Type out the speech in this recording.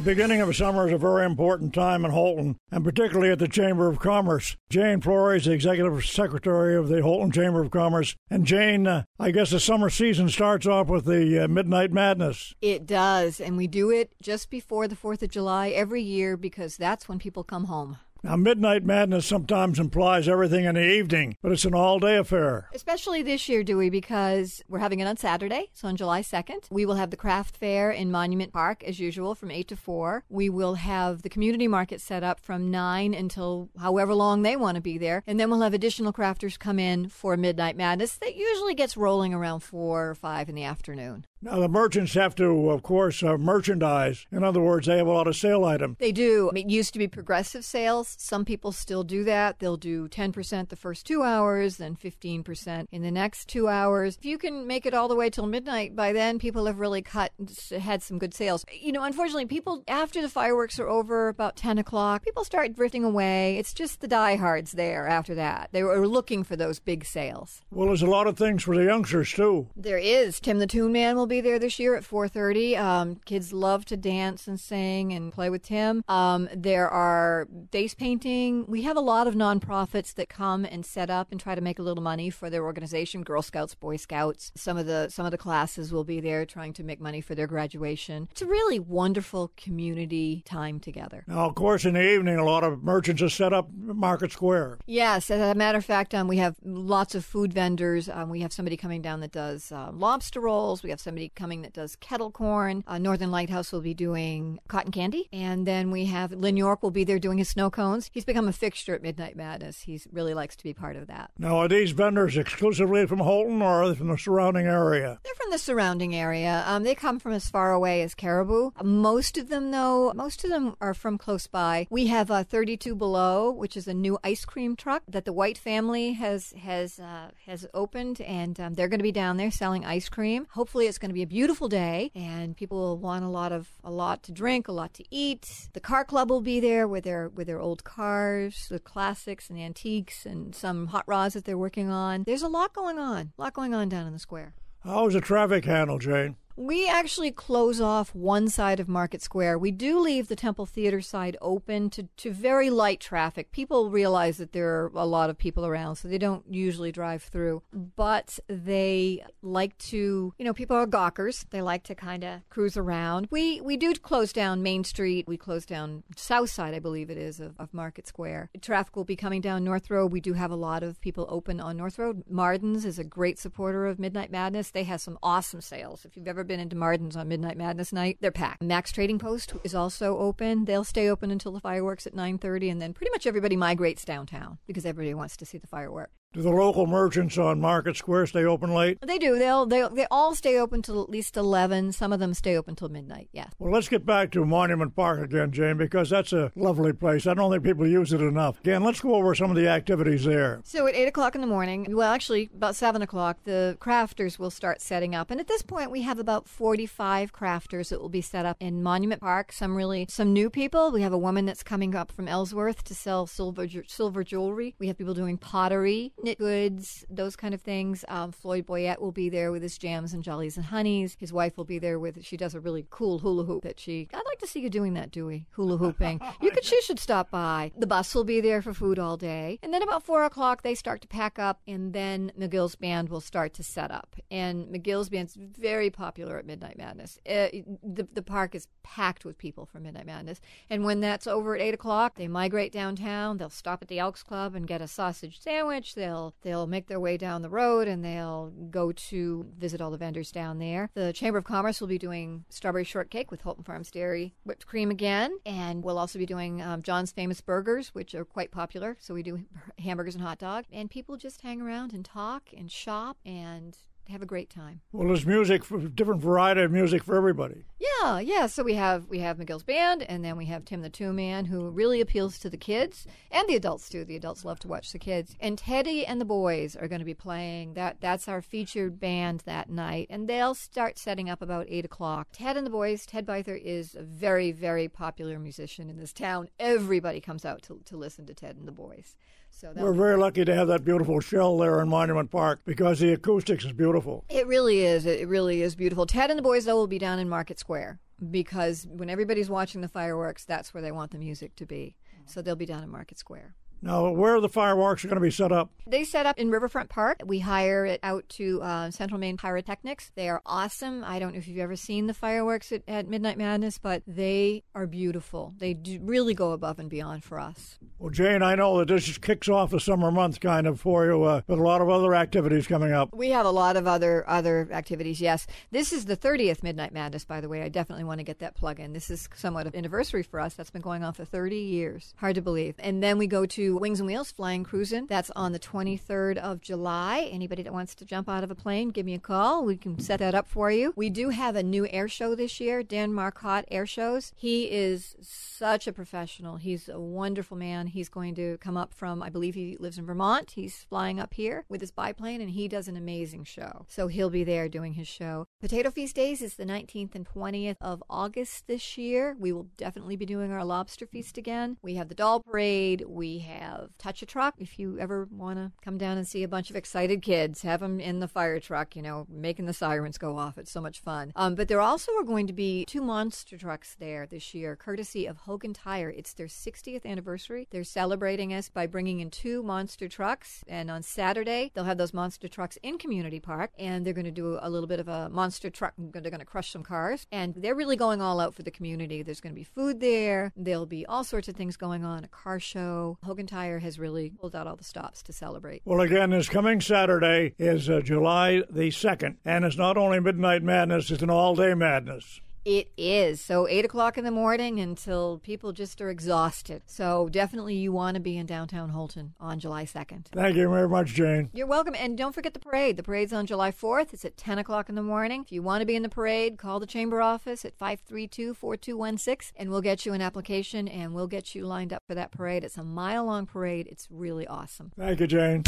The beginning of summer is a very important time in Houlton, and particularly at the Chamber of Commerce. Jane Flory is the Executive Secretary of the Houlton Chamber of Commerce. And Jane, uh, I guess the summer season starts off with the uh, Midnight Madness. It does, and we do it just before the 4th of July every year because that's when people come home. Now, Midnight Madness sometimes implies everything in the evening, but it's an all day affair. Especially this year, Dewey, because we're having it on Saturday, so on July 2nd. We will have the craft fair in Monument Park, as usual, from 8 to 4. We will have the community market set up from 9 until however long they want to be there. And then we'll have additional crafters come in for Midnight Madness that usually gets rolling around 4 or 5 in the afternoon. Now, the merchants have to, of course, uh, merchandise. In other words, they have a lot of sale items. They do. It used to be progressive sales. Some people still do that. They'll do 10% the first two hours, then 15% in the next two hours. If you can make it all the way till midnight, by then people have really cut, had some good sales. You know, unfortunately, people, after the fireworks are over about 10 o'clock, people start drifting away. It's just the diehards there after that. They were looking for those big sales. Well, there's a lot of things for the youngsters, too. There is. Tim the Toon Man will be there this year at 4:30. Um, kids love to dance and sing and play with Tim. Um, there are face painting. We have a lot of nonprofits that come and set up and try to make a little money for their organization. Girl Scouts, Boy Scouts. Some of the some of the classes will be there trying to make money for their graduation. It's a really wonderful community time together. Now, of course, in the evening, a lot of merchants are set up Market Square. Yes, as a matter of fact, um, we have lots of food vendors. Um, we have somebody coming down that does uh, lobster rolls. We have somebody coming that does kettle corn. Uh, Northern Lighthouse will be doing cotton candy. And then we have Lynn York will be there doing his snow cones. He's become a fixture at Midnight Madness. He really likes to be part of that. Now, are these vendors exclusively from Houlton or are they from the surrounding area? They're from the surrounding area. Um, they come from as far away as Caribou. Most of them, though, most of them are from close by. We have uh, 32 Below, which is a new ice cream truck that the White family has has uh, has opened, and um, they're going to be down there selling ice cream. Hopefully, it's going to be a beautiful day, and people will want a lot of a lot to drink, a lot to eat. The car club will be there with their with their old cars, the classics and antiques, and some hot rods that they're working on. There's a lot going on, a lot going on down in the square. How's the traffic handle, Jane? We actually close off one side of Market Square. We do leave the Temple Theater side open to, to very light traffic. People realize that there are a lot of people around, so they don't usually drive through. But they like to, you know, people are gawkers. They like to kind of cruise around. We we do close down Main Street. We close down South Side, I believe it is, of, of Market Square. Traffic will be coming down North Road. We do have a lot of people open on North Road. Marden's is a great supporter of Midnight Madness. They have some awesome sales. If you've ever been into Marden's on Midnight Madness night, they're packed. Max Trading Post is also open. They'll stay open until the fireworks at 9:30 and then pretty much everybody migrates downtown because everybody wants to see the firework. Do the local merchants on Market Square stay open late? They do. They'll they they all stay open till at least eleven. Some of them stay open till midnight. Yeah. Well, let's get back to Monument Park again, Jane, because that's a lovely place. I don't think people use it enough. Again, let's go over some of the activities there. So at eight o'clock in the morning, well, actually about seven o'clock, the crafters will start setting up, and at this point, we have about forty-five crafters that will be set up in Monument Park. Some really some new people. We have a woman that's coming up from Ellsworth to sell silver silver jewelry. We have people doing pottery, knit goods those kind of things. Um, Floyd Boyette will be there with his jams and jollies and honeys. His wife will be there with. She does a really cool hula hoop that she. I'd like to see you doing that, Dewey. Hula hooping. you could. She should stop by. The bus will be there for food all day, and then about four o'clock they start to pack up, and then McGill's band will start to set up. And McGill's band's very popular at Midnight Madness. Uh, the the park is packed with people for Midnight Madness, and when that's over at eight o'clock, they migrate downtown. They'll stop at the Elks Club and get a sausage sandwich. They'll they'll make their way down the road and they'll go to visit all the vendors down there. The Chamber of Commerce will be doing strawberry shortcake with Houlton Farms Dairy whipped cream again, and we'll also be doing um, John's Famous Burgers, which are quite popular. So we do hamburgers and hot dog, and people just hang around and talk and shop and have a great time. Well, there's music, for, different variety of music for everybody. Yeah, yeah. So we have we have McGill's band, and then we have Tim the Toon Man, who really appeals to the kids and the adults too. The adults love to watch the kids. And Teddy and the Boys are going to be playing. That that's our featured band that night, and they'll start setting up about eight o'clock. Ted and the Boys. Ted Byther is a very very popular musician in this town. Everybody comes out to to listen to Ted and the Boys. So we're very lucky to have that beautiful shell there in Monument Park because the acoustics is beautiful. It really is. It really is beautiful. Ted and the boys though will be down in Market Square. because when everybody's watching the fireworks, that's where they want the music to be. So they'll be down in Market Square. Now, where are the fireworks are going to be set up? They set up in Riverfront Park. We hire it out to uh, Central Maine Pyrotechnics. They are awesome. I don't know if you've ever seen the fireworks at, at Midnight Madness, but they are beautiful. They do really go above and beyond for us. Well, Jane, I know that this just kicks off the summer month kind of for you, uh, but a lot of other activities coming up. We have a lot of other other activities. Yes, this is the 30th Midnight Madness. By the way, I definitely want to get that plug in. This is somewhat of an anniversary for us. That's been going on for 30 years. Hard to believe. And then we go to Wings and Wheels Flying Cruising. That's on the 23rd of July. Anybody that wants to jump out of a plane, give me a call. We can set that up for you. We do have a new air show this year, Dan Marcotte Air Shows. He is such a professional. He's a wonderful man. He's going to come up from, I believe he lives in Vermont. He's flying up here with his biplane, and he does an amazing show. So he'll be there doing his show. Potato Feast Days is the 19th and 20th of August this year. We will definitely be doing our lobster feast again. We have the doll parade. We have Touch a Truck. If you ever want to come down and see a bunch of excited kids, have them in the fire truck, you know, making the sirens go off. It's so much fun. Um, but there also are going to be two monster trucks there this year, courtesy of Hogan Tire. It's their 60th anniversary. They're celebrating us by bringing in two monster trucks. And on Saturday, they'll have those monster trucks in Community Park, and they're going to do a little bit of a monster truck. They're going to crush some cars, and they're really going all out for the community. There's going to be food there. There'll be all sorts of things going on, a car show. Hogan Tire has really pulled out all the stops to celebrate. Well, again, this coming Saturday is uh, July the 2nd, and it's not only Midnight Madness, it's an all day madness. It is. So, 8 o'clock in the morning until people just are exhausted. So, definitely you want to be in downtown Houlton on July 2nd. Thank you very much, Jane. You're welcome. And don't forget the parade. The parade's on July 4th. It's at 10 o'clock in the morning. If you want to be in the parade, call the chamber office at 532 4216 and we'll get you an application and we'll get you lined up for that parade. It's a mile long parade. It's really awesome. Thank you, Jane.